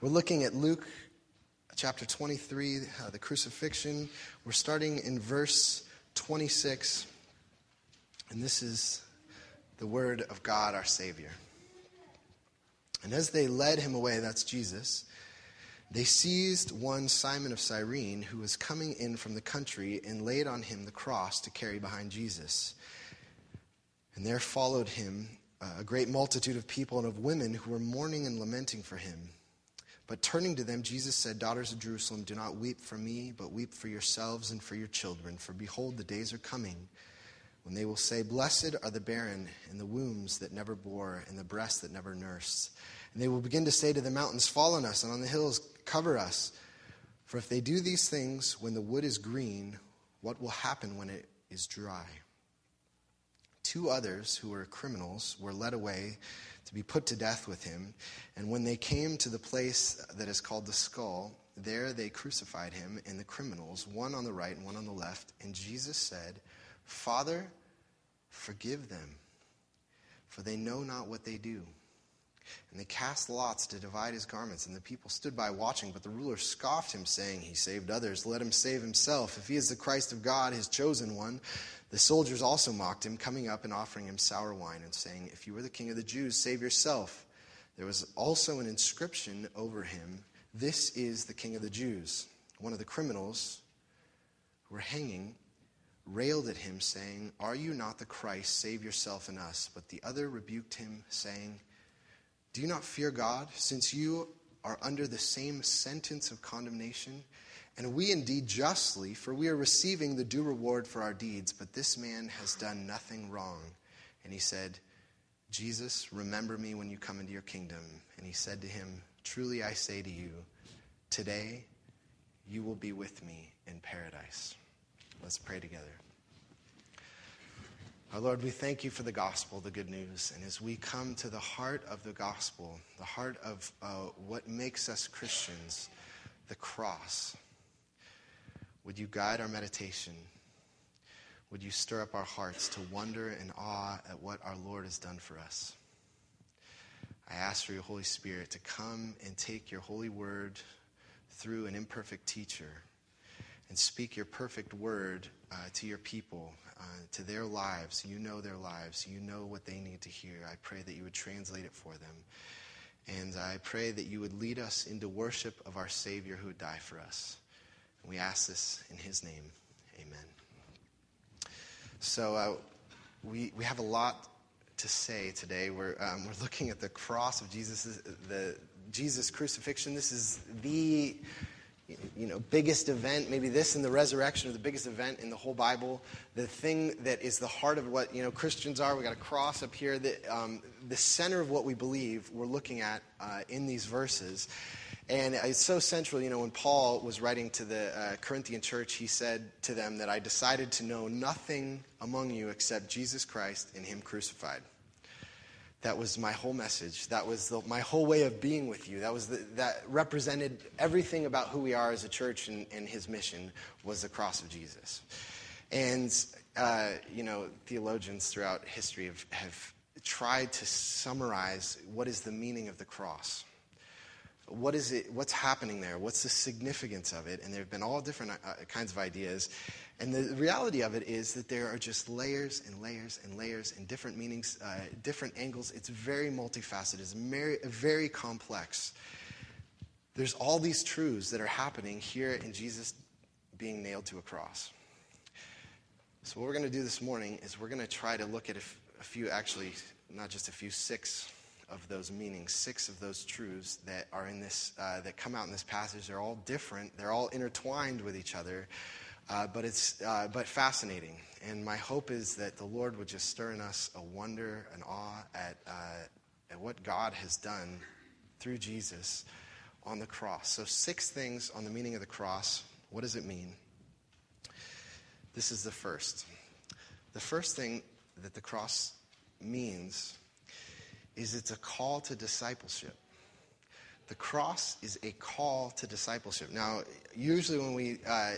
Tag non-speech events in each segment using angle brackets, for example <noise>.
We're looking at Luke chapter 23, uh, the crucifixion. We're starting in verse 26, and this is the word of God our Savior. And as they led him away, that's Jesus, they seized one Simon of Cyrene who was coming in from the country and laid on him the cross to carry behind Jesus. And there followed him a great multitude of people and of women who were mourning and lamenting for him. But turning to them, Jesus said, Daughters of Jerusalem, do not weep for me, but weep for yourselves and for your children. For behold, the days are coming when they will say, Blessed are the barren and the wombs that never bore and the breasts that never nursed. And they will begin to say to the mountains, Fall on us, and on the hills, cover us. For if they do these things when the wood is green, what will happen when it is dry? Two others who were criminals were led away to be put to death with him. And when they came to the place that is called the skull, there they crucified him and the criminals, one on the right and one on the left. And Jesus said, Father, forgive them, for they know not what they do. And they cast lots to divide his garments, and the people stood by watching. But the ruler scoffed him, saying, He saved others, let him save himself. If he is the Christ of God, his chosen one. The soldiers also mocked him, coming up and offering him sour wine, and saying, If you are the king of the Jews, save yourself. There was also an inscription over him This is the king of the Jews. One of the criminals who were hanging railed at him, saying, Are you not the Christ? Save yourself and us. But the other rebuked him, saying, Do you not fear God, since you are under the same sentence of condemnation? And we indeed justly, for we are receiving the due reward for our deeds, but this man has done nothing wrong. And he said, Jesus, remember me when you come into your kingdom. And he said to him, Truly I say to you, today you will be with me in paradise. Let's pray together. Our Lord, we thank you for the gospel, the good news. And as we come to the heart of the gospel, the heart of uh, what makes us Christians, the cross, would you guide our meditation? Would you stir up our hearts to wonder and awe at what our Lord has done for us? I ask for your Holy Spirit to come and take your holy word through an imperfect teacher and speak your perfect word uh, to your people, uh, to their lives. You know their lives. You know what they need to hear. I pray that you would translate it for them. And I pray that you would lead us into worship of our Savior who would die for us. And we ask this in his name. Amen. So uh, we, we have a lot to say today. We're, um, we're looking at the cross of Jesus, the Jesus crucifixion. This is the you know, biggest event, maybe this and the resurrection are the biggest event in the whole Bible. The thing that is the heart of what, you know, Christians are. We got a cross up here. The, um, the center of what we believe we're looking at uh, in these verses. And it's so central, you know, when Paul was writing to the uh, Corinthian church, he said to them that I decided to know nothing among you except Jesus Christ and Him crucified. That was my whole message. That was the, my whole way of being with you. That, was the, that represented everything about who we are as a church and, and His mission was the cross of Jesus. And, uh, you know, theologians throughout history have, have tried to summarize what is the meaning of the cross what is it what's happening there? What's the significance of it? And there have been all different uh, kinds of ideas. And the reality of it is that there are just layers and layers and layers and different meanings uh, different angles. It's very multifaceted. It's very, very complex. There's all these truths that are happening here in jesus being nailed to a cross. So what we're going to do this morning is we're going to try to look at a, f- a few actually not just a few six of those meanings, six of those truths that are in this, uh, that come out in this passage. They're all different. They're all intertwined with each other, uh, but it's uh, but fascinating. And my hope is that the Lord would just stir in us a wonder, an awe at uh, at what God has done through Jesus on the cross. So six things on the meaning of the cross. What does it mean? This is the first. The first thing that the cross means is it's a call to discipleship. The cross is a call to discipleship. Now, usually when we uh,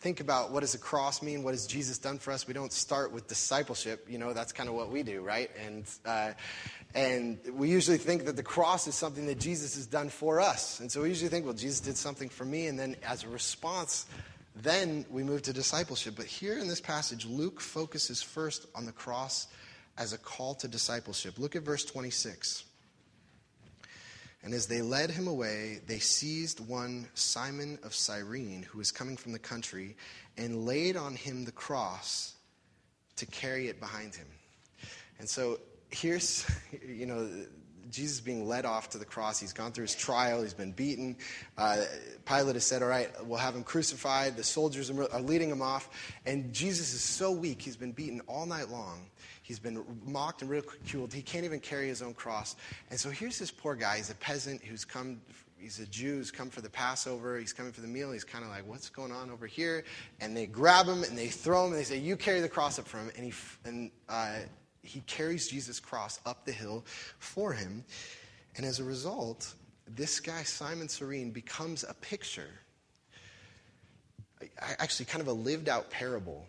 think about what does the cross mean, what has Jesus done for us, we don't start with discipleship. You know, that's kind of what we do, right? And uh, and we usually think that the cross is something that Jesus has done for us. And so we usually think, well, Jesus did something for me, and then as a response, then we move to discipleship. But here in this passage, Luke focuses first on the cross as a call to discipleship. Look at verse 26. And as they led him away, they seized one Simon of Cyrene, who was coming from the country, and laid on him the cross to carry it behind him. And so here's, <laughs> you know, Jesus being led off to the cross. He's gone through his trial. He's been beaten. Uh, Pilate has said, All right, we'll have him crucified. The soldiers are leading him off. And Jesus is so weak. He's been beaten all night long. He's been mocked and ridiculed. He can't even carry his own cross. And so here's this poor guy. He's a peasant who's come, he's a Jew who's come for the Passover. He's coming for the meal. He's kind of like, what's going on over here? And they grab him and they throw him and they say, you carry the cross up for him. And he, and, uh, he carries Jesus' cross up the hill for him. And as a result, this guy, Simon Cyrene, becomes a picture, actually, kind of a lived out parable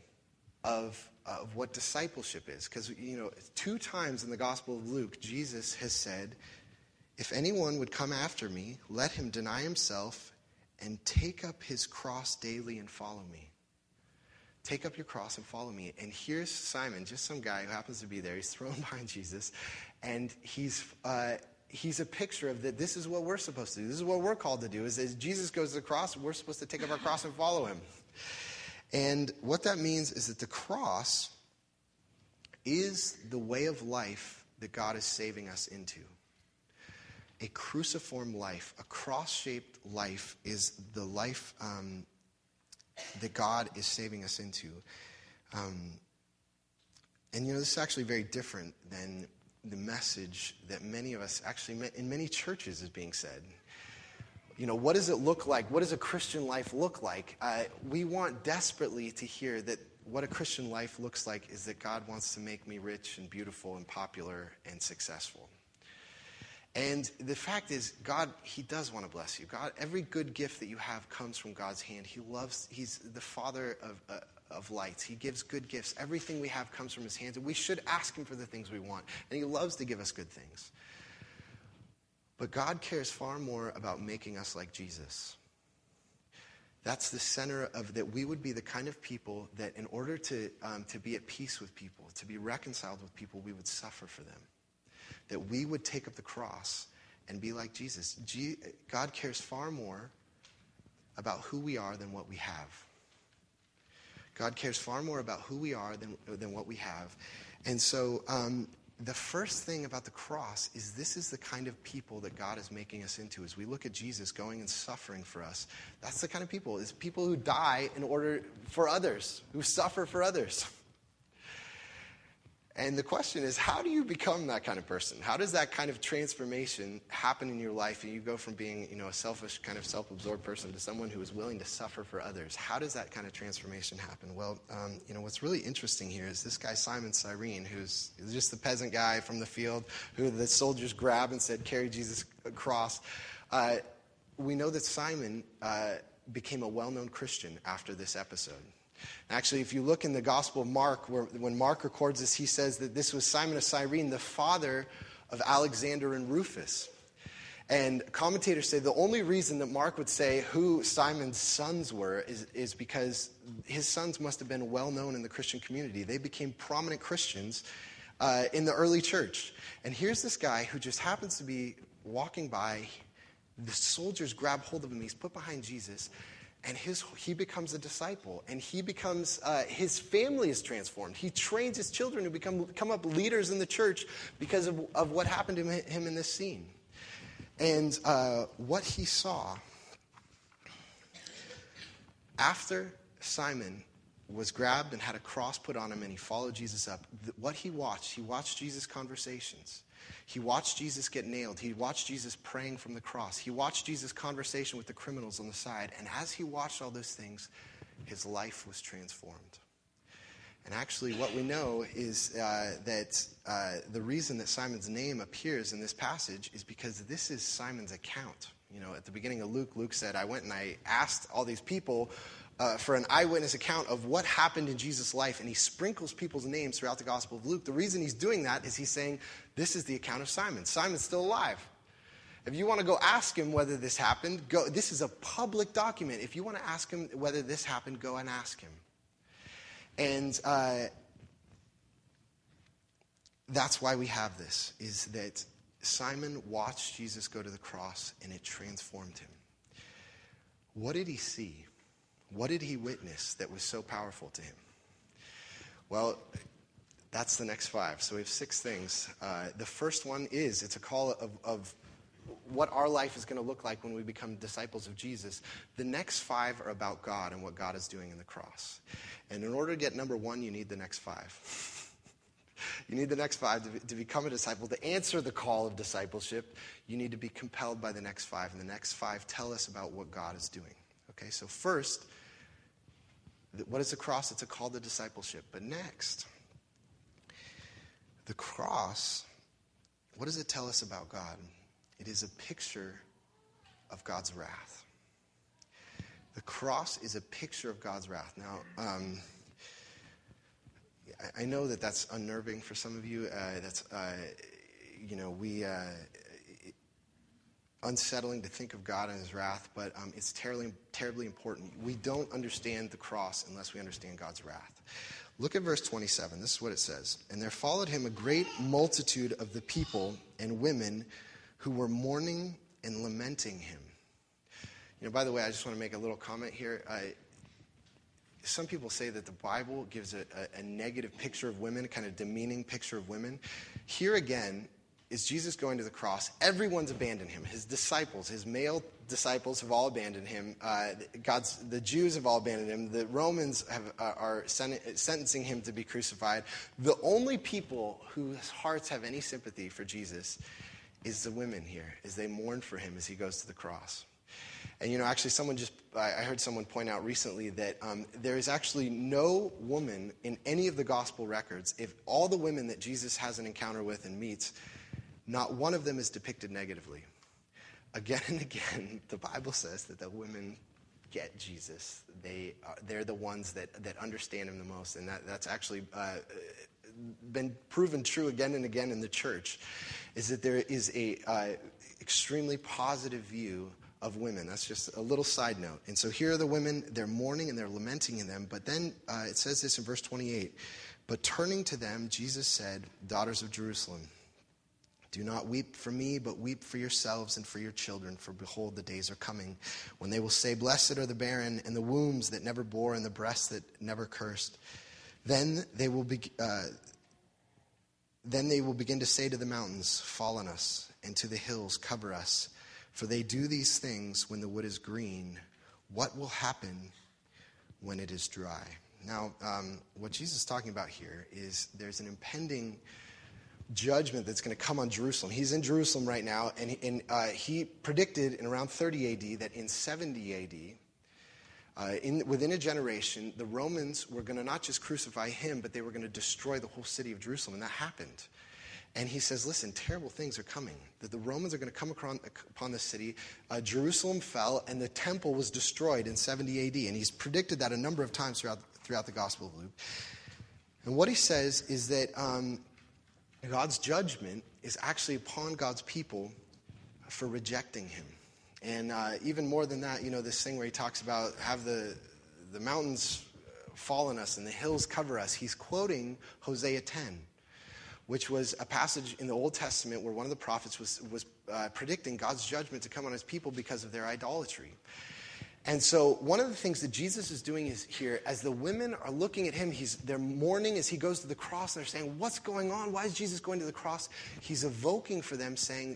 of of what discipleship is. Because, you know, two times in the Gospel of Luke, Jesus has said, If anyone would come after me, let him deny himself and take up his cross daily and follow me. Take up your cross and follow me. And here's Simon, just some guy who happens to be there. He's thrown <laughs> behind Jesus, and he's. Uh, he's a picture of that this is what we're supposed to do this is what we're called to do is as jesus goes to the cross we're supposed to take up our cross and follow him and what that means is that the cross is the way of life that God is saving us into. A cruciform life, a cross shaped life, is the life um, that God is saving us into. Um, and you know, this is actually very different than the message that many of us actually, in many churches, is being said you know, what does it look like? What does a Christian life look like? Uh, we want desperately to hear that what a Christian life looks like is that God wants to make me rich and beautiful and popular and successful. And the fact is, God, He does want to bless you. God, every good gift that you have comes from God's hand. He loves, He's the Father of, uh, of lights. He gives good gifts. Everything we have comes from His hands. And we should ask Him for the things we want. And He loves to give us good things. But God cares far more about making us like Jesus. That's the center of that we would be the kind of people that, in order to, um, to be at peace with people, to be reconciled with people, we would suffer for them. That we would take up the cross and be like Jesus. G- God cares far more about who we are than what we have. God cares far more about who we are than, than what we have. And so um, the first thing about the cross is this is the kind of people that God is making us into. As we look at Jesus going and suffering for us, that's the kind of people. Is people who die in order for others, who suffer for others. And the question is, how do you become that kind of person? How does that kind of transformation happen in your life and you go from being, you know, a selfish, kind of self-absorbed person to someone who is willing to suffer for others? How does that kind of transformation happen? Well, um, you know, what's really interesting here is this guy, Simon Cyrene, who's just the peasant guy from the field who the soldiers grabbed and said, carry Jesus' across. Uh, we know that Simon uh, became a well-known Christian after this episode. Actually, if you look in the Gospel of Mark, where, when Mark records this, he says that this was Simon of Cyrene, the father of Alexander and Rufus. And commentators say the only reason that Mark would say who Simon's sons were is, is because his sons must have been well known in the Christian community. They became prominent Christians uh, in the early church. And here's this guy who just happens to be walking by. The soldiers grab hold of him. He's put behind Jesus and his, he becomes a disciple and he becomes uh, his family is transformed. He trains his children to become come up leaders in the church because of, of what happened to him in this scene. And uh, what he saw after simon was grabbed and had a cross put on him and he followed jesus up what he watched he watched jesus conversations he watched Jesus get nailed. He watched Jesus praying from the cross. He watched Jesus' conversation with the criminals on the side. And as he watched all those things, his life was transformed. And actually, what we know is uh, that uh, the reason that Simon's name appears in this passage is because this is Simon's account. You know, at the beginning of Luke, Luke said, I went and I asked all these people uh, for an eyewitness account of what happened in Jesus' life, and he sprinkles people's names throughout the Gospel of Luke. The reason he's doing that is he's saying, This is the account of Simon. Simon's still alive. If you want to go ask him whether this happened, go. This is a public document. If you want to ask him whether this happened, go and ask him. And uh, that's why we have this, is that Simon watched Jesus go to the cross and it transformed him. What did he see? What did he witness that was so powerful to him? Well, that's the next five. So we have six things. Uh, the first one is it's a call of, of what our life is going to look like when we become disciples of Jesus. The next five are about God and what God is doing in the cross. And in order to get number one, you need the next five. <laughs> you need the next five to, be, to become a disciple. To answer the call of discipleship, you need to be compelled by the next five. And the next five tell us about what God is doing. Okay, so first, what is the cross? It's a call to discipleship. But next, the cross, what does it tell us about God? It is a picture of God's wrath. The cross is a picture of God's wrath. Now, um, I know that that's unnerving for some of you. Uh, that's, uh, you know, we, uh, unsettling to think of God and his wrath, but um, it's terribly, terribly important. We don't understand the cross unless we understand God's wrath. Look at verse 27. This is what it says. And there followed him a great multitude of the people and women who were mourning and lamenting him. You know, by the way, I just want to make a little comment here. Some people say that the Bible gives a, a, a negative picture of women, a kind of demeaning picture of women. Here again, is Jesus going to the cross. Everyone's abandoned him. His disciples, his male disciples, have all abandoned him. Uh, God's, the Jews have all abandoned him. The Romans have, uh, are sen- sentencing him to be crucified. The only people whose hearts have any sympathy for Jesus is the women here, as they mourn for him as he goes to the cross. And you know, actually, someone just, I heard someone point out recently that um, there is actually no woman in any of the gospel records, if all the women that Jesus has an encounter with and meets, not one of them is depicted negatively. Again and again, <laughs> the Bible says that the women get Jesus. They are, they're the ones that, that understand him the most. And that, that's actually uh, been proven true again and again in the church, is that there is a uh, extremely positive view of women. That's just a little side note. And so here are the women, they're mourning and they're lamenting in them. But then uh, it says this in verse 28. But turning to them, Jesus said, Daughters of Jerusalem, do not weep for me, but weep for yourselves and for your children, for behold, the days are coming when they will say, Blessed are the barren, and the wombs that never bore, and the breasts that never cursed. Then they will be. Uh, then they will begin to say to the mountains, Fall on us, and to the hills, Cover us. For they do these things when the wood is green. What will happen when it is dry? Now, um, what Jesus is talking about here is there's an impending judgment that's going to come on Jerusalem. He's in Jerusalem right now, and, he, and uh, he predicted in around 30 AD that in 70 AD, uh, in, within a generation, the Romans were going to not just crucify him, but they were going to destroy the whole city of Jerusalem. And that happened. And he says, Listen, terrible things are coming. That the Romans are going to come upon, upon the city. Uh, Jerusalem fell, and the temple was destroyed in 70 AD. And he's predicted that a number of times throughout, throughout the Gospel of Luke. And what he says is that um, God's judgment is actually upon God's people for rejecting him. And uh, even more than that, you know, this thing where he talks about have the, the mountains fall on us and the hills cover us. He's quoting Hosea 10, which was a passage in the Old Testament where one of the prophets was, was uh, predicting God's judgment to come on his people because of their idolatry. And so, one of the things that Jesus is doing is here, as the women are looking at him, he's, they're mourning as he goes to the cross, and they're saying, What's going on? Why is Jesus going to the cross? He's evoking for them, saying,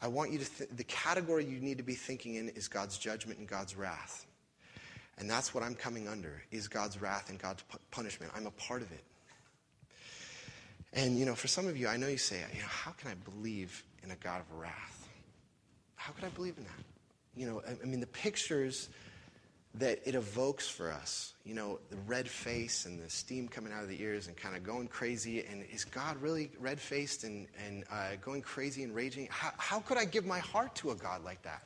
I want you to, th- the category you need to be thinking in is God's judgment and God's wrath. And that's what I'm coming under, is God's wrath and God's pu- punishment. I'm a part of it. And, you know, for some of you, I know you say, you know, how can I believe in a God of wrath? How can I believe in that? You know, I, mean, the pictures that it evokes for us, you know, the red face and the steam coming out of the ears and kind of going crazy. And is God really red faced and, and uh, going crazy and raging? How, how could I give my heart to a God like that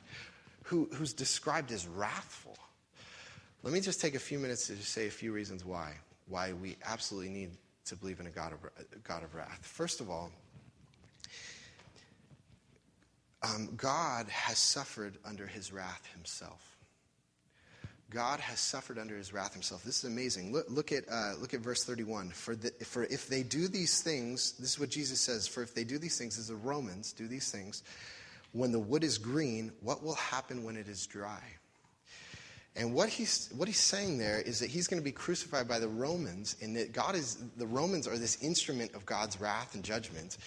who, who's described as wrathful? Let me just take a few minutes to just say a few reasons why. Why we absolutely need to believe in a God of, a God of wrath. First of all, um, God has suffered under his wrath himself. God has suffered under his wrath himself. This is amazing. Look, look at, uh, look at verse 31. For, the, for if they do these things, this is what Jesus says, for if they do these things, as the Romans do these things, when the wood is green, what will happen when it is dry? And what he's, what he's saying there is that he's going to be crucified by the Romans, and that God is, the Romans are this instrument of God's wrath and judgment.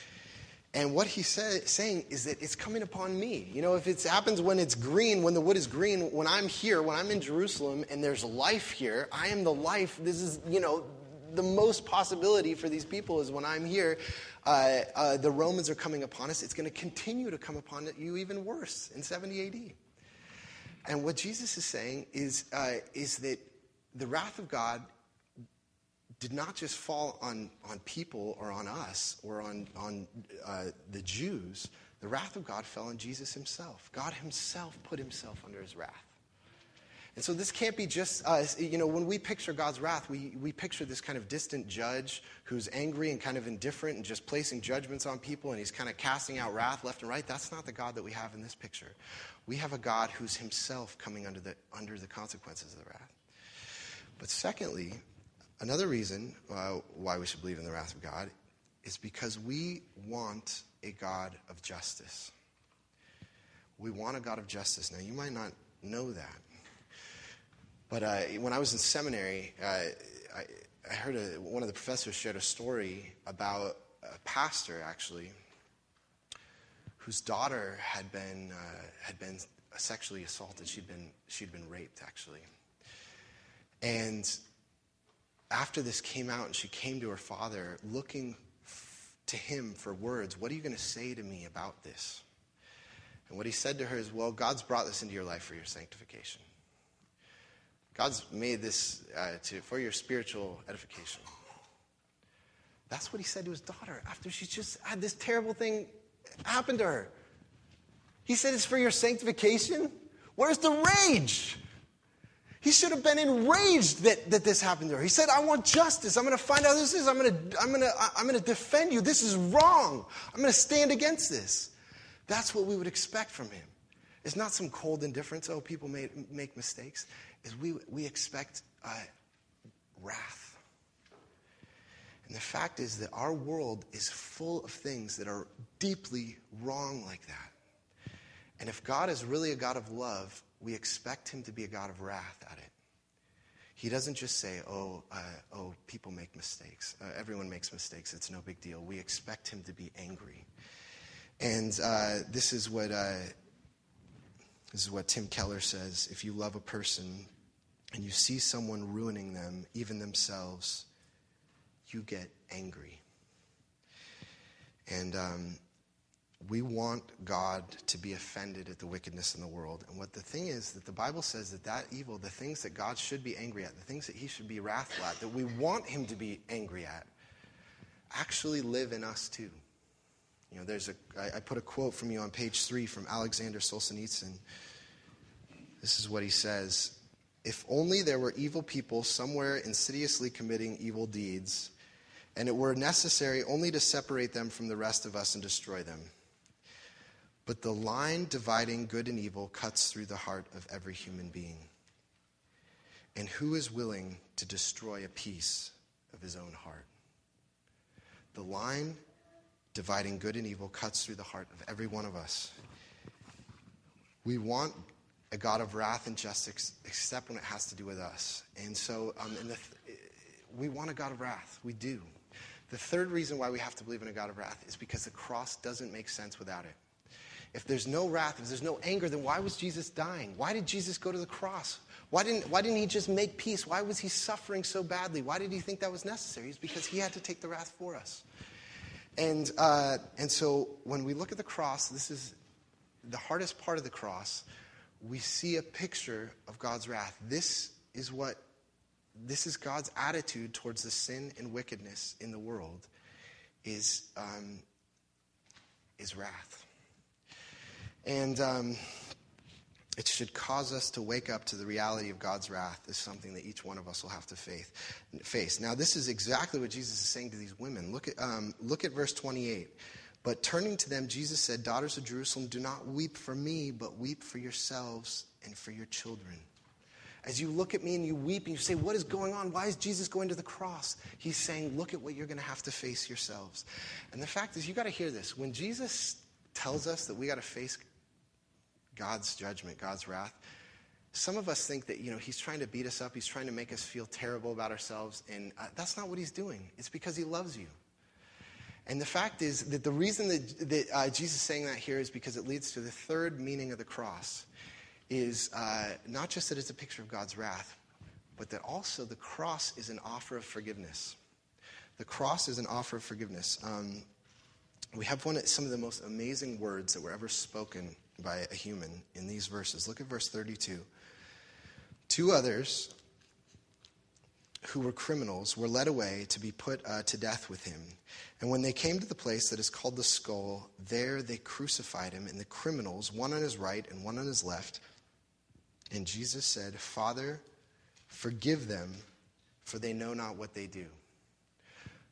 And what he's say, saying is that it's coming upon me. You know, if it happens when it's green, when the wood is green, when I'm here, when I'm in Jerusalem and there's life here, I am the life. This is, you know, the most possibility for these people is when I'm here, uh, uh, the Romans are coming upon us. It's going to continue to come upon you even worse in 70 AD. And what Jesus is saying is, uh, is that the wrath of God did not just fall on, on people or on us or on, on uh, the Jews. The wrath of God fell on Jesus himself. God himself put himself under his wrath. And so this can't be just, uh, you know, when we picture God's wrath, we, we picture this kind of distant judge who's angry and kind of indifferent and just placing judgments on people and he's kind of casting out wrath left and right. That's not the God that we have in this picture. We have a God who's himself coming under the, under the consequences of the wrath. But secondly, Another reason uh, why we should believe in the wrath of God is because we want a God of justice. We want a God of justice. Now, you might not know that. But uh, when I was in seminary, uh, I, I, heard a, one of the professors shared a story about a pastor, actually, whose daughter had been, uh, had been sexually assaulted. She'd been, she'd been raped, actually. And after this came out and she came to her father looking to him for words, What are you going to say to me about this? And what he said to her is, Well, God's brought this into your life for your sanctification. God's made this uh, to, for your spiritual edification. That's what he said to his daughter after she just had this terrible thing happen to her. He said, It's for your sanctification? Where's the rage? He should have been enraged that, that this happened to her. He said, I want justice. I'm going to find out who this is. I'm going to, I'm going to, I'm going to defend you. This is wrong. I'm going to stand against this. That's what we would expect from him. It's not some cold indifference, oh, people may, make mistakes. Is we, we expect uh, wrath. And the fact is that our world is full of things that are deeply wrong like that. And if God is really a God of love, we expect him to be a God of wrath at it. He doesn't just say, oh, uh, oh people make mistakes. Uh, everyone makes mistakes. It's no big deal. We expect him to be angry. And uh, this is what uh, this is what Tim Keller says. If you love a person and you see someone ruining them, even themselves, you get angry. And um, we want God to be offended at the wickedness in the world. And what the thing is that the Bible says that that evil, the things that God should be angry at, the things that he should be wrathful at, that we want him to be angry at, actually live in us too. You know, there's a, I, I put a quote from you on page three from Alexander Solzhenitsyn. This is what he says If only there were evil people somewhere insidiously committing evil deeds, and it were necessary only to separate them from the rest of us and destroy them. But the line dividing good and evil cuts through the heart of every human being. And who is willing to destroy a piece of his own heart? The line dividing good and evil cuts through the heart of every one of us. We want a God of wrath and justice, except when it has to do with us. And so, um, and th- we want a God of wrath. We do. The third reason why we have to believe in a God of wrath is because the cross doesn't make sense without it. If there's no wrath, if there's no anger, then why was Jesus dying? Why did Jesus go to the cross? Why didn't, why didn't he just make peace? Why was he suffering so badly? Why did he think that was necessary? It's because he had to take the wrath for us. And, uh, and so when we look at the cross, this is the hardest part of the cross. We see a picture of God's wrath. This is what this is God's attitude towards the sin and wickedness in the world is, um, is wrath. And um, it should cause us to wake up to the reality of God's wrath is something that each one of us will have to faith, face. Now, this is exactly what Jesus is saying to these women. Look at, um, look at verse 28. But turning to them, Jesus said, Daughters of Jerusalem, do not weep for me, but weep for yourselves and for your children. As you look at me and you weep and you say, What is going on? Why is Jesus going to the cross? He's saying, Look at what you're going to have to face yourselves. And the fact is, you got to hear this. When Jesus tells us that we got to face God's judgment, God's wrath. Some of us think that, you know, he's trying to beat us up. He's trying to make us feel terrible about ourselves. And uh, that's not what he's doing. It's because he loves you. And the fact is that the reason that, that uh, Jesus is saying that here is because it leads to the third meaning of the cross is uh, not just that it's a picture of God's wrath, but that also the cross is an offer of forgiveness. The cross is an offer of forgiveness. Um, we have one of some of the most amazing words that were ever spoken by a human in these verses. Look at verse 32. Two others who were criminals were led away to be put uh, to death with him. And when they came to the place that is called the skull, there they crucified him and the criminals, one on his right and one on his left. And Jesus said, Father, forgive them, for they know not what they do.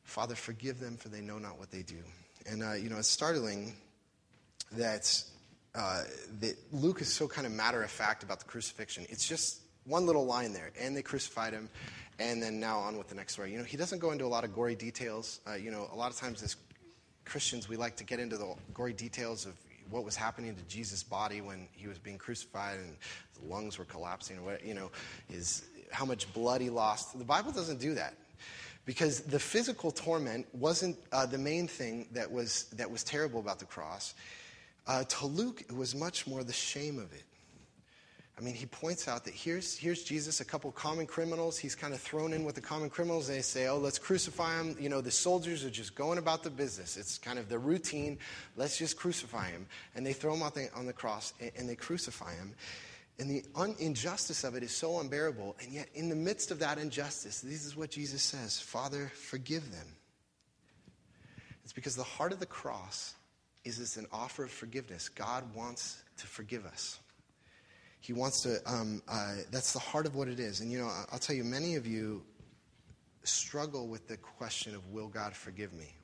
Father, forgive them, for they know not what they do. And, uh, you know, it's startling that uh, that Luke is so kind of matter of fact about the crucifixion. It's just one little line there, and they crucified him, and then now on with the next story. You know, he doesn't go into a lot of gory details. Uh, you know, a lot of times as Christians, we like to get into the gory details of what was happening to Jesus' body when he was being crucified and the lungs were collapsing, or what, you know, is how much blood he lost. The Bible doesn't do that because the physical torment wasn't uh, the main thing that was, that was terrible about the cross. Uh, to Luke, it was much more the shame of it. I mean, he points out that here's, here's Jesus, a couple common criminals. He's kind of thrown in with the common criminals. and They say, oh, let's crucify him. You know, the soldiers are just going about the business. It's kind of the routine. Let's just crucify him. And they throw him on the, on the cross and, and they crucify him. And the un- injustice of it is so unbearable. And yet, in the midst of that injustice, this is what Jesus says Father, forgive them. It's because the heart of the cross is this an offer of forgiveness. God wants to forgive us. He wants to, um, uh, that's the heart of what it is. And you know, I'll tell you, many of you struggle with the question of, will God forgive me?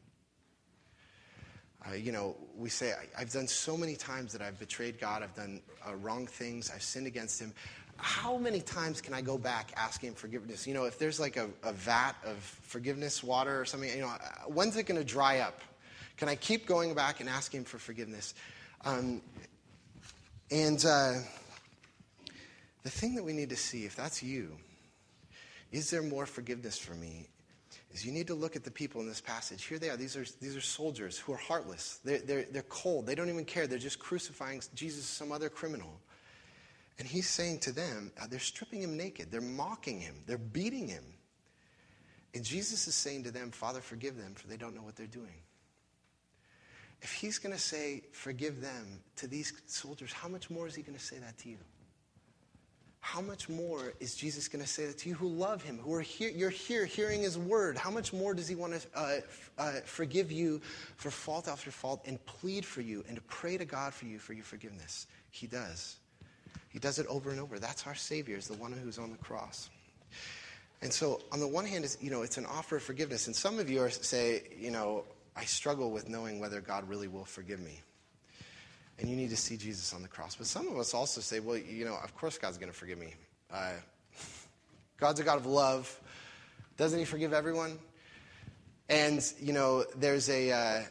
Uh, you know, we say, I, have done so many times that I've betrayed God, I've done uh, wrong things, I've sinned against Him. How many times can I go back asking forgiveness? You know, if there's like a, a vat of forgiveness water or something, you know, uh, when's it going to dry up? Can I keep going back and asking for forgiveness? Um, and uh, the thing that we need to see, if that's you, is there more forgiveness for me? Is you need to look at the people in this passage. Here they are. These are, these are soldiers who are heartless. They're, they're, they're cold. They don't even care. They're just crucifying Jesus, some other criminal. And he's saying to them, uh, they're stripping him naked. They're mocking him. They're beating him. And Jesus is saying to them, Father, forgive them, for they don't know what they're doing. If he's going to say, forgive them to these soldiers, how much more is he going to say that to you? How much more is Jesus going to say that to you who love him, who are here, you're here hearing his word? How much more does he want to uh, uh, forgive you for fault after fault and plead for you and to pray to God for you for your forgiveness? He does. He does it over and over. That's our Savior, is the one who's on the cross. And so, on the one hand, is you know, it's an offer of forgiveness. And some of you are say, you know, I struggle with knowing whether God really will forgive me. And you need to see Jesus on the cross. But some of us also say, well, you know, of course God's going to forgive me. Uh, God's a God of love. Doesn't He forgive everyone? And, you know, there's a. Uh,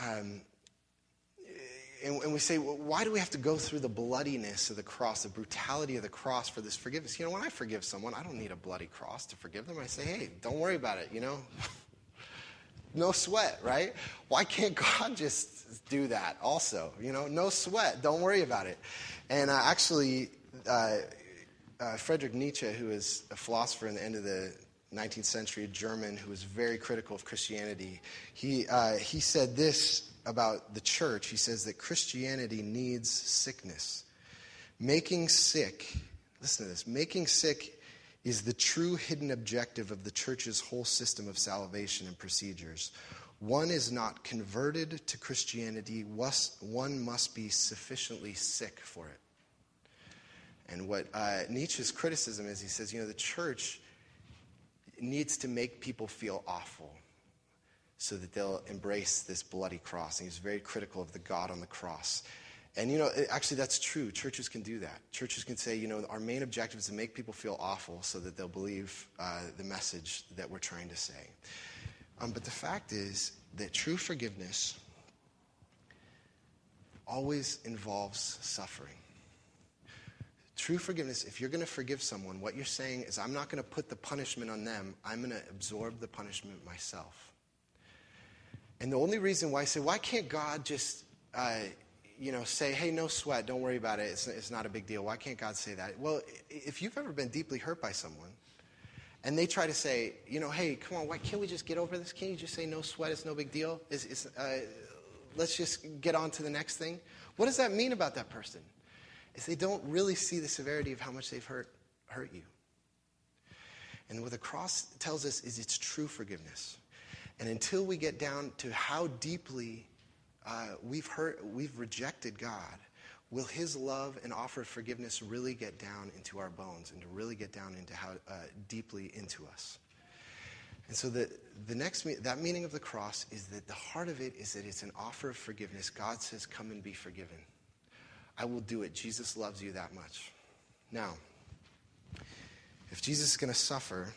um, and, and, we say, well, why do we have to go through the bloodiness of the cross, the brutality of the cross for this forgiveness? You know, when I forgive someone, I don't need a bloody cross to forgive them. I say, hey, don't worry about it, you know? <laughs> no sweat, right? Why can't <laughs> God just do that also? You know, no sweat. Don't worry about it. And uh, actually, uh, uh, Friedrich Nietzsche, who is a philosopher in the end of the 19th century, a German, who was very critical of Christianity, he, uh, he said this about the church. He says that Christianity needs sickness. Making sick, listen to this, making sick is the true hidden objective of the church's whole system of salvation and procedures. One is not converted to Christianity, one must be sufficiently sick for it. And what uh, Nietzsche's criticism is, he says, you know, the church needs to make people feel awful so that they'll embrace this bloody cross. And he's very critical of the God on the cross. And you know, actually, that's true. Churches can do that. Churches can say, you know, our main objective is to make people feel awful so that they'll believe uh, the message that we're trying to say. Um, but the fact is that true forgiveness always involves suffering. True forgiveness, if you're going to forgive someone, what you're saying is, I'm not going to put the punishment on them, I'm going to absorb the punishment myself. And the only reason why I say, why can't God just, uh, you know, say, hey, no sweat, don't worry about it, it's, it's not a big deal. Why can't God say that? Well, if you've ever been deeply hurt by someone, and they try to say, you know, hey, come on, why can't we just get over this? Can't you just say no sweat, it's no big deal? It's, it's, uh, let's just get on to the next thing. What does that mean about that person? Is they don't really see the severity of how much they've hurt, hurt you. And what the cross tells us is it's true forgiveness. And until we get down to how deeply uh, we've hurt, we've rejected God, will His love and offer of forgiveness really get down into our bones and to really get down into how uh, deeply into us? And so the, the next that meaning of the cross is that the heart of it is that it's an offer of forgiveness. God says, "Come and be forgiven." I will do it. Jesus loves you that much. Now, if Jesus is going to suffer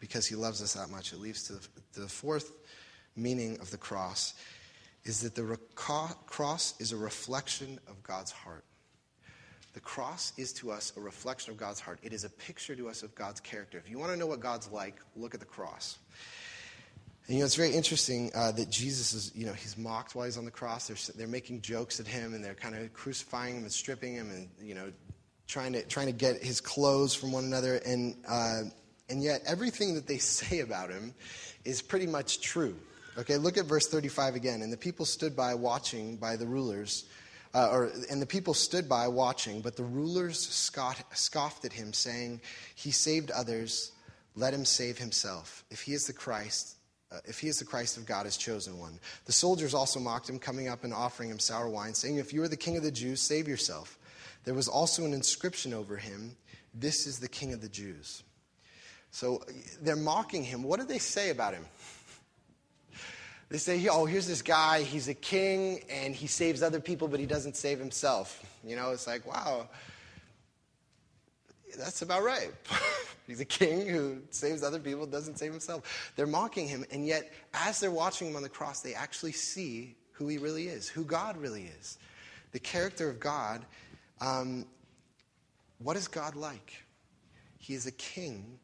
because he loves us that much, it leads to the, the fourth meaning of the cross is that the cross is a reflection of God's heart. The cross is to us a reflection of God's heart. It is a picture to us of God's character. If you want to know what God's like, look at the cross. And, you know, it's very interesting uh, that Jesus is, you know, he's mocked while he's on the cross. They're, they're making jokes at him and they're kind of crucifying him and stripping him and, you know, trying to, trying to get his clothes from one another. And, uh, and yet, everything that they <laughs> say about him is pretty much true. Okay, look at verse 35 again. And the people stood by watching by the rulers, uh, or, and the people stood by watching, but the rulers scoffed, scoffed at him, saying, He saved others, let him save himself. If he is the Christ, uh, if he is the Christ of God, his chosen one. The soldiers also mocked him, coming up and offering him sour wine, saying, If you are the king of the Jews, save yourself. There was also an inscription over him, This is the king of the Jews. So they're mocking him. What do they say about him? They say, oh, here's this guy, he's a king, and he saves other people, but he doesn't save himself. You know, it's like, wow, that's about right. <laughs> he's a king who saves other people, doesn't save himself. They're mocking him, and yet, as they're watching him on the cross, they actually see who he really is, who God really is. The character of God. Um, what is God like? He is a king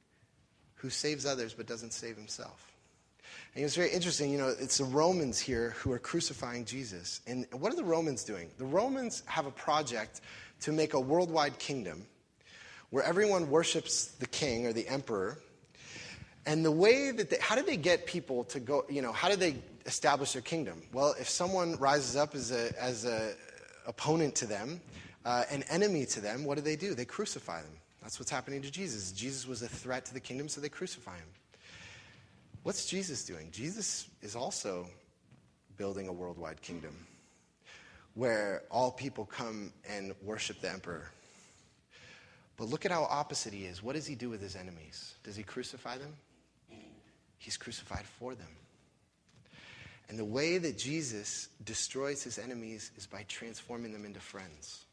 who saves others but doesn't save himself. And it's very interesting, you know, it's the Romans here who are crucifying Jesus. And what are the Romans doing? The Romans have a project to make a worldwide kingdom where everyone worships the king or the emperor. And the way that they, how did they get people to go, you know, how did they establish their kingdom? Well, if someone rises up as a, as a opponent to them, uh, an enemy to them, what do they do? They crucify them. That's what's happening to Jesus. Jesus was a threat to the kingdom, so they crucify him. What's Jesus doing? Jesus is also building a worldwide kingdom where all people come and worship the emperor. But look at how opposite he is. What does he do with his enemies? Does he crucify them? He's crucified for them. And the way that Jesus destroys his enemies is by transforming them into friends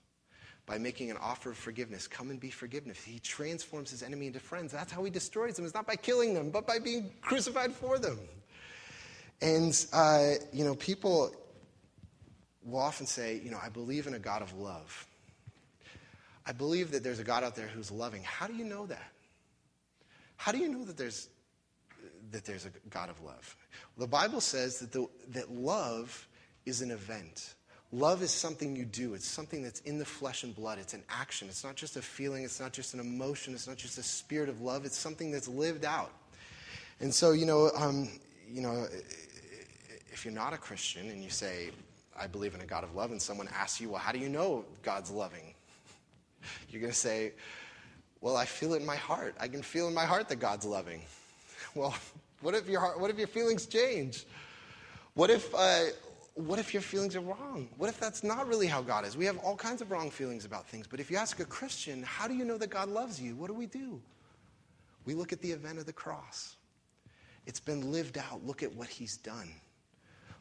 by making an offer of forgiveness. Come and be forgiven. He transforms his enemy into friends. That's how he destroys them. It's not by killing them, but by being crucified for them. And, uh, you know, people will often say, you know, I believe in a God of love. I believe that there's a God out there who's loving. How do you know that? How do you know that there's, that there's a God of love? Well, the Bible says that, the, that love is an event. Love is something you do. It's something that's in the flesh and blood. It's an action. It's not just a feeling. It's not just an emotion. It's not just a spirit of love. It's something that's lived out. And so, you know, um, you know, if you're not a Christian and you say, "I believe in a God of love," and someone asks you, "Well, how do you know God's loving?" <laughs> You're going to say, "Well, I feel it in my heart. I can feel in my heart that God's loving." <laughs> Well, what if your heart, what if your feelings change? What if uh, what if your feelings are wrong? What if that's not really how God is? We have all kinds of wrong feelings about things. But if you ask a Christian, how do you know that God loves you? What do we do? We look at the event of the cross. It's been lived out. Look at what he's done.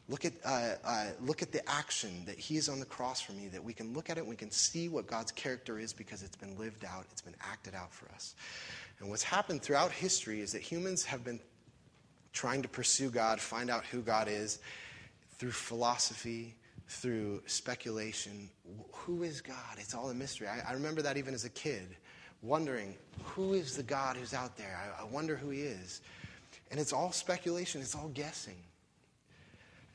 Look at, uh, uh, look at the action that he is on the cross for me, that we can look at it and we can see what God's character is because it's been lived out, it's been acted out for us. And what's happened throughout history is that humans have been trying to pursue God, find out who God is, through philosophy, through speculation. Who is God? It's all a mystery. I, I, remember that even as a kid, wondering, who is the God who's out there? I, I wonder who he is. And it's all speculation, it's all guessing.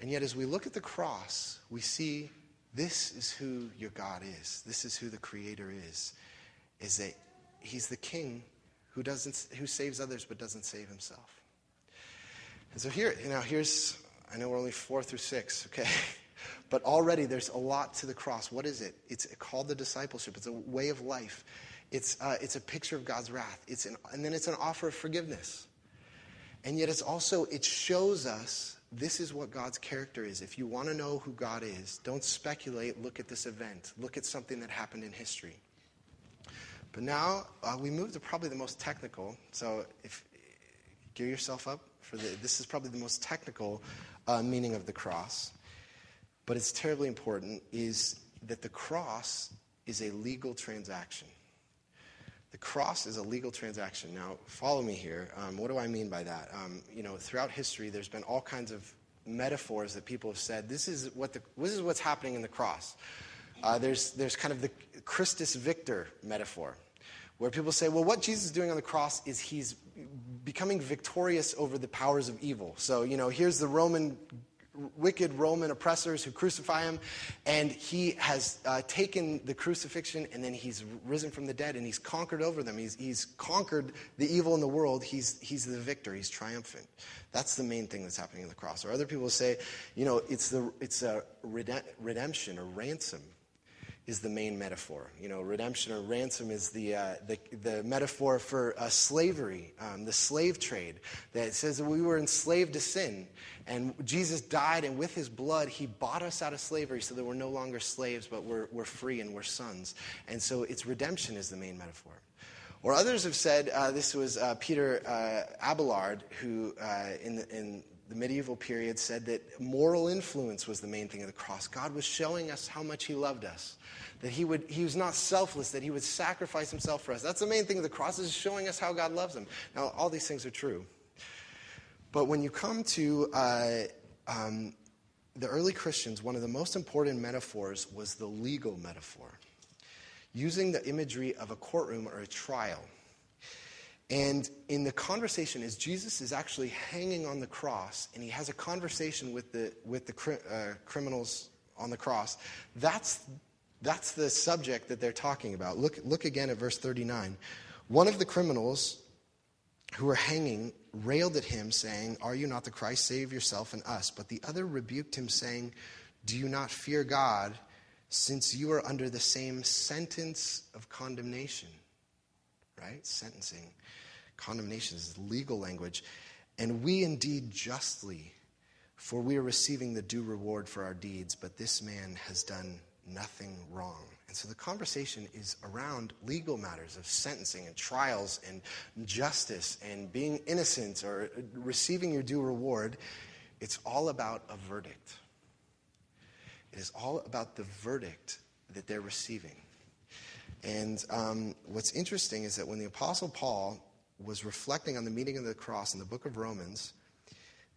And yet, as we look at the cross, we see this is who your God is. This is who the Creator is. Is that He's the King who doesn't who saves others but doesn't save Himself. And so here, you know, here's I know we're only four through six, okay? <laughs> But already there's a lot to the cross. What is it? It's called the discipleship. It's a way of life. It's, uh, it's a picture of God's wrath. It's an, and then it's an offer of forgiveness. And yet it's also, it shows us this is what God's character is. If you want to know who God is, don't speculate. Look at this event. Look at something that happened in history. But now uh, we move to probably the most technical. So if gear yourself up for the, this is probably the most technical uh, meaning of the cross, but it's terribly important, is that the cross is a legal transaction. The cross is a legal transaction. Now, follow me here. Um, what do I mean by that? Um, you know, throughout history, there's been all kinds of metaphors that people have said. This is what the, this is what's happening in the cross. Uh, there's there's kind of the Christus Victor metaphor, where people say, well, what Jesus is doing on the cross is he's becoming victorious over the powers of evil. So, you know, here's the Roman, wicked Roman oppressors who crucify him, and he has uh, taken the crucifixion and then he's risen from the dead and he's conquered over them. He's, he's conquered the evil in the world. He's, he's the victor, he's triumphant. That's the main thing that's happening in the cross. Or other people say, you know, it's, the, it's a redemption or ransom is the main metaphor. You know, redemption or ransom is the, uh, the, the, metaphor for uh, slavery, um, the slave trade, that says that we were enslaved to sin. And Jesus died, and with his blood, he bought us out of slavery so that we're no longer slaves, but we're, we're free and we're sons. And so it's redemption is the main metaphor. Or others have said, uh, this was uh, Peter uh, Abelard, who uh, in, the, in the medieval period said that moral influence was the main thing of the cross. God was showing us how much he loved us that he, would, he was not selfless, that he would sacrifice himself for us. That's the main thing of the cross, is showing us how God loves him. Now, all these things are true. But when you come to uh, um, the early Christians, one of the most important metaphors was the legal metaphor, using the imagery of a courtroom or a trial. And in the conversation, as Jesus is actually hanging on the cross and he has a conversation with the, with the uh, criminals on the cross, that's that's the subject that they're talking about. Look, look again at verse 39. One of the criminals who were hanging railed at him, saying, Are you not the Christ? Save yourself and us. But the other rebuked him, saying, Do you not fear God, since you are under the same sentence of condemnation? Right? Sentencing. Condemnation is legal language. And we indeed justly, for we are receiving the due reward for our deeds, but this man has done nothing wrong. And so the conversation is around legal matters of sentencing and trials and justice and being innocent or receiving your due reward. It's all about a verdict. It is all about the verdict that they're receiving. And um, what's interesting is that when the Apostle Paul was reflecting on the meaning of the cross in the book of Romans,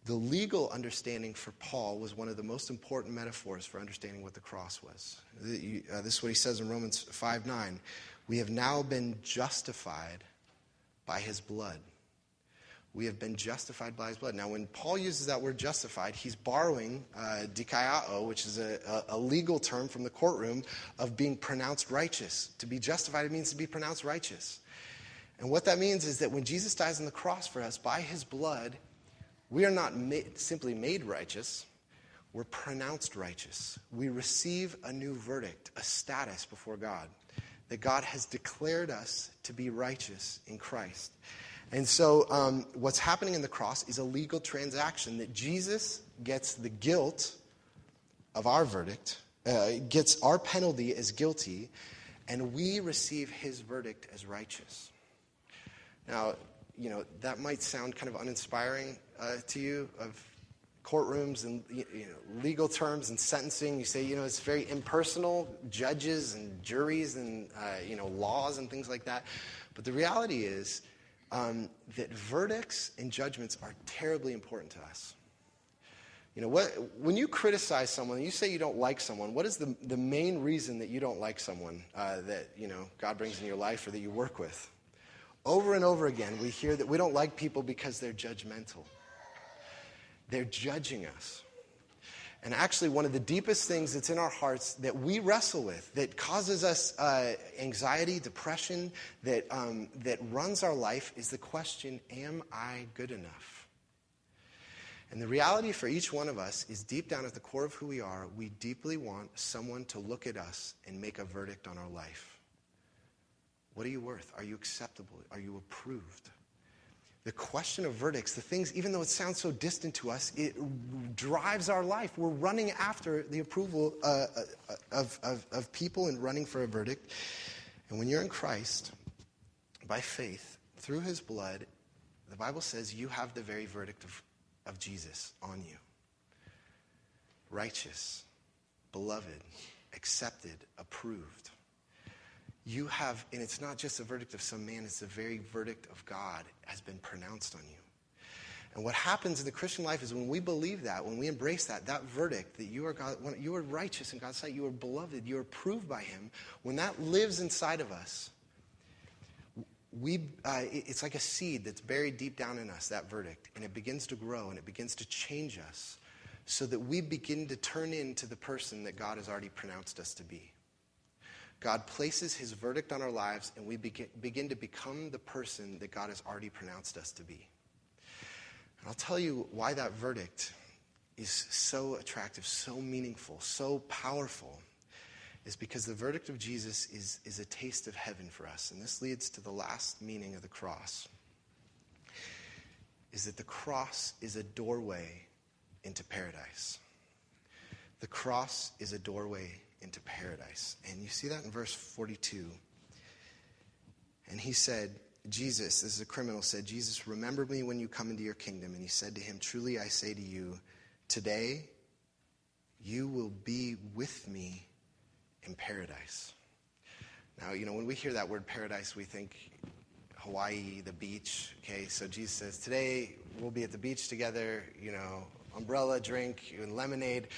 the legal understanding for Paul was one of the most important metaphors for understanding what the cross was. Uh, this is what he says in Romans 5 9. We have now been justified by his blood. We have been justified by his blood. Now, when Paul uses that word justified, he's borrowing uh, dikaiao, which is a, a, legal term from the courtroom of being pronounced righteous. To be justified, means to be pronounced righteous. And what that means is that when Jesus dies on the cross for us, by his blood, we are not simply made righteous, we're pronounced righteous. We receive a new verdict, a status before God, that God has declared us to be righteous in Christ. And so, um, what's happening in the cross is a legal transaction that Jesus gets the guilt of our verdict, uh, gets our penalty as guilty, and we receive his verdict as righteous. Now, you know, that might sound kind of uninspiring uh, to you of courtrooms and you know, legal terms and sentencing. You say, you know, it's very impersonal, judges and juries and, uh, you know, laws and things like that. But the reality is um, that verdicts and judgments are terribly important to us. You know, what, when you criticize someone, you say you don't like someone, what is the, the main reason that you don't like someone uh, that, you know, God brings in your life or that you work with? Over and over again, we hear that we don't like people because they're judgmental. They're judging us. And actually, one of the deepest things that's in our hearts that we wrestle with, that causes us uh, anxiety, depression, that, um, that runs our life, is the question Am I good enough? And the reality for each one of us is deep down at the core of who we are, we deeply want someone to look at us and make a verdict on our life. What are you worth? Are you acceptable? Are you approved? The question of verdicts, the things, even though it sounds so distant to us, it drives our life. We're running after the approval uh, uh of, of, of people and running for a verdict. And when you're in Christ, by faith, through his blood, the Bible says you have the very verdict of of Jesus on you. Righteous, beloved, accepted, approved. You have, and it's not just a verdict of some man, it's the very verdict of God has been pronounced on you. And what happens in the Christian life is when we believe that, when we embrace that, that verdict that you are God, you are righteous in God's sight, you are beloved, you are approved by Him, when that lives inside of us, we, uh, it's like a seed that's buried deep down in us, that verdict, and it begins to grow and it begins to change us so that we begin to turn into the person that God has already pronounced us to be. God places his verdict on our lives, and we begin, to become the person that God has already pronounced us to be. And I'll tell you why that verdict is so attractive, so meaningful, so powerful is because the verdict of Jesus is, is a taste of heaven for us. And this leads to the last meaning of the cross is that the cross is a doorway into paradise. The cross is a doorway into paradise. And you see that in verse 42. And he said, Jesus, this is a criminal, said, Jesus, remember me when you come into your kingdom. And he said to him, Truly I say to you, today you will be with me in paradise. Now, you know, when we hear that word paradise, we think Hawaii, the beach. Okay, so Jesus says, Today we'll be at the beach together, you know, umbrella, drink, and lemonade.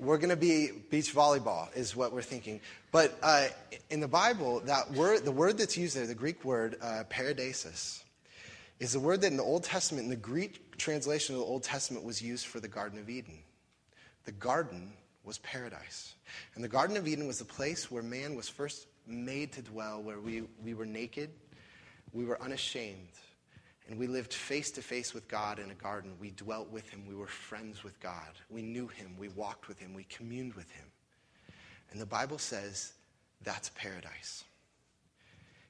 We're going to be beach volleyball, is what we're thinking. But uh, in the Bible, that word, the word that's used there, the Greek word uh, paradisos, is a word that in the Old Testament, in the Greek translation of the Old Testament, was used for the Garden of Eden. The garden was paradise. And the Garden of Eden was the place where man was first made to dwell, where we, we were naked, we were unashamed, and we lived face to face with God in a garden. We dwelt with him, we were friends with God, we knew him, we walked with him, we communed with him. And the Bible says that's paradise.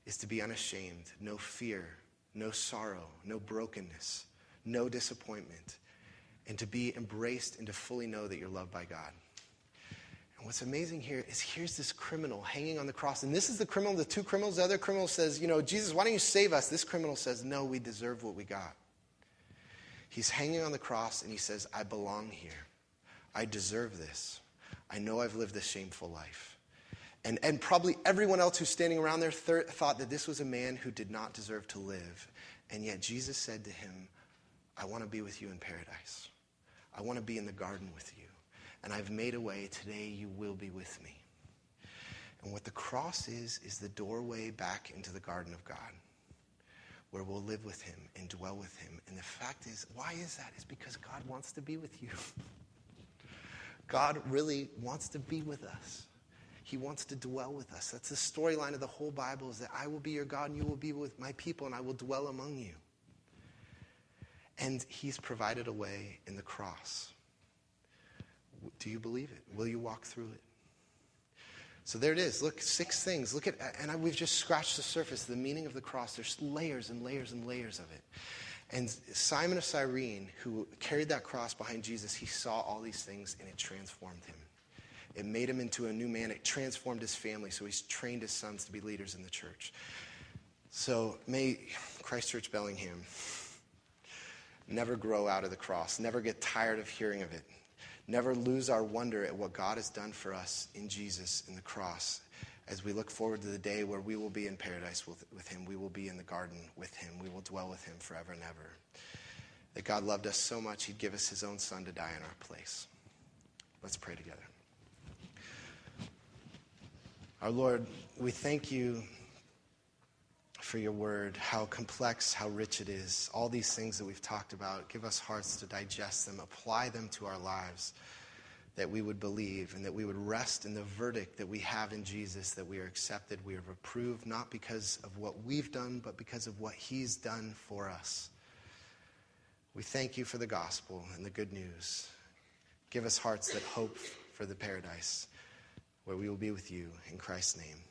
Is to be unashamed, no fear, no sorrow, no brokenness, no disappointment, and to be embraced and to fully know that you're loved by God. And what's amazing here is here's this criminal hanging on the cross. And this is the criminal, the two criminals. The other criminal says, You know, Jesus, why don't you save us? This criminal says, No, we deserve what we got. He's hanging on the cross and he says, I belong here. I deserve this. I know I've lived a shameful life. And, and probably everyone else who's standing around there thir- thought that this was a man who did not deserve to live. And yet Jesus said to him, I want to be with you in paradise. I want to be in the garden with you and I've made a way. Today you will be with me. And what the cross is, is the doorway back into the garden of God, where we'll live with him and dwell with him. And the fact is, why is that? It's because God wants to be with you. <laughs> God really wants to be with us. He wants to dwell with us. That's the storyline of the whole Bible is that I will be your God and you will be with my people and I will dwell among you. And he's provided a way in the cross do you believe it? Will you walk through it? So there it is. Look, six things. Look at, and we've just scratched the surface, the meaning of the cross. There's layers and layers and layers of it. And Simon of Cyrene, who carried that cross behind Jesus, he saw all these things and it transformed him. It made him into a new man. It transformed his family, so he's trained his sons to be leaders in the church. So may Christchurch Bellingham never grow out of the cross, never get tired of hearing of it, never lose our wonder at what God has done for us in Jesus in the cross. As we look forward to the day where we will be in paradise with, with Him, we will be in the garden with Him, we will dwell with Him forever and ever. That God loved us so much, He'd give us His own Son to die in our place. Let's pray together. Our Lord, we thank you for your word, how complex, how rich it is. All these things that we've talked about, give us hearts to digest them, apply them to our lives, that we would believe and that we would rest in the verdict that we have in Jesus, that we are accepted, we are approved, not because of what we've done, but because of what he's done for us. We thank you for the gospel and the good news. Give us hearts that hope for the paradise where we will be with you. In Christ's name.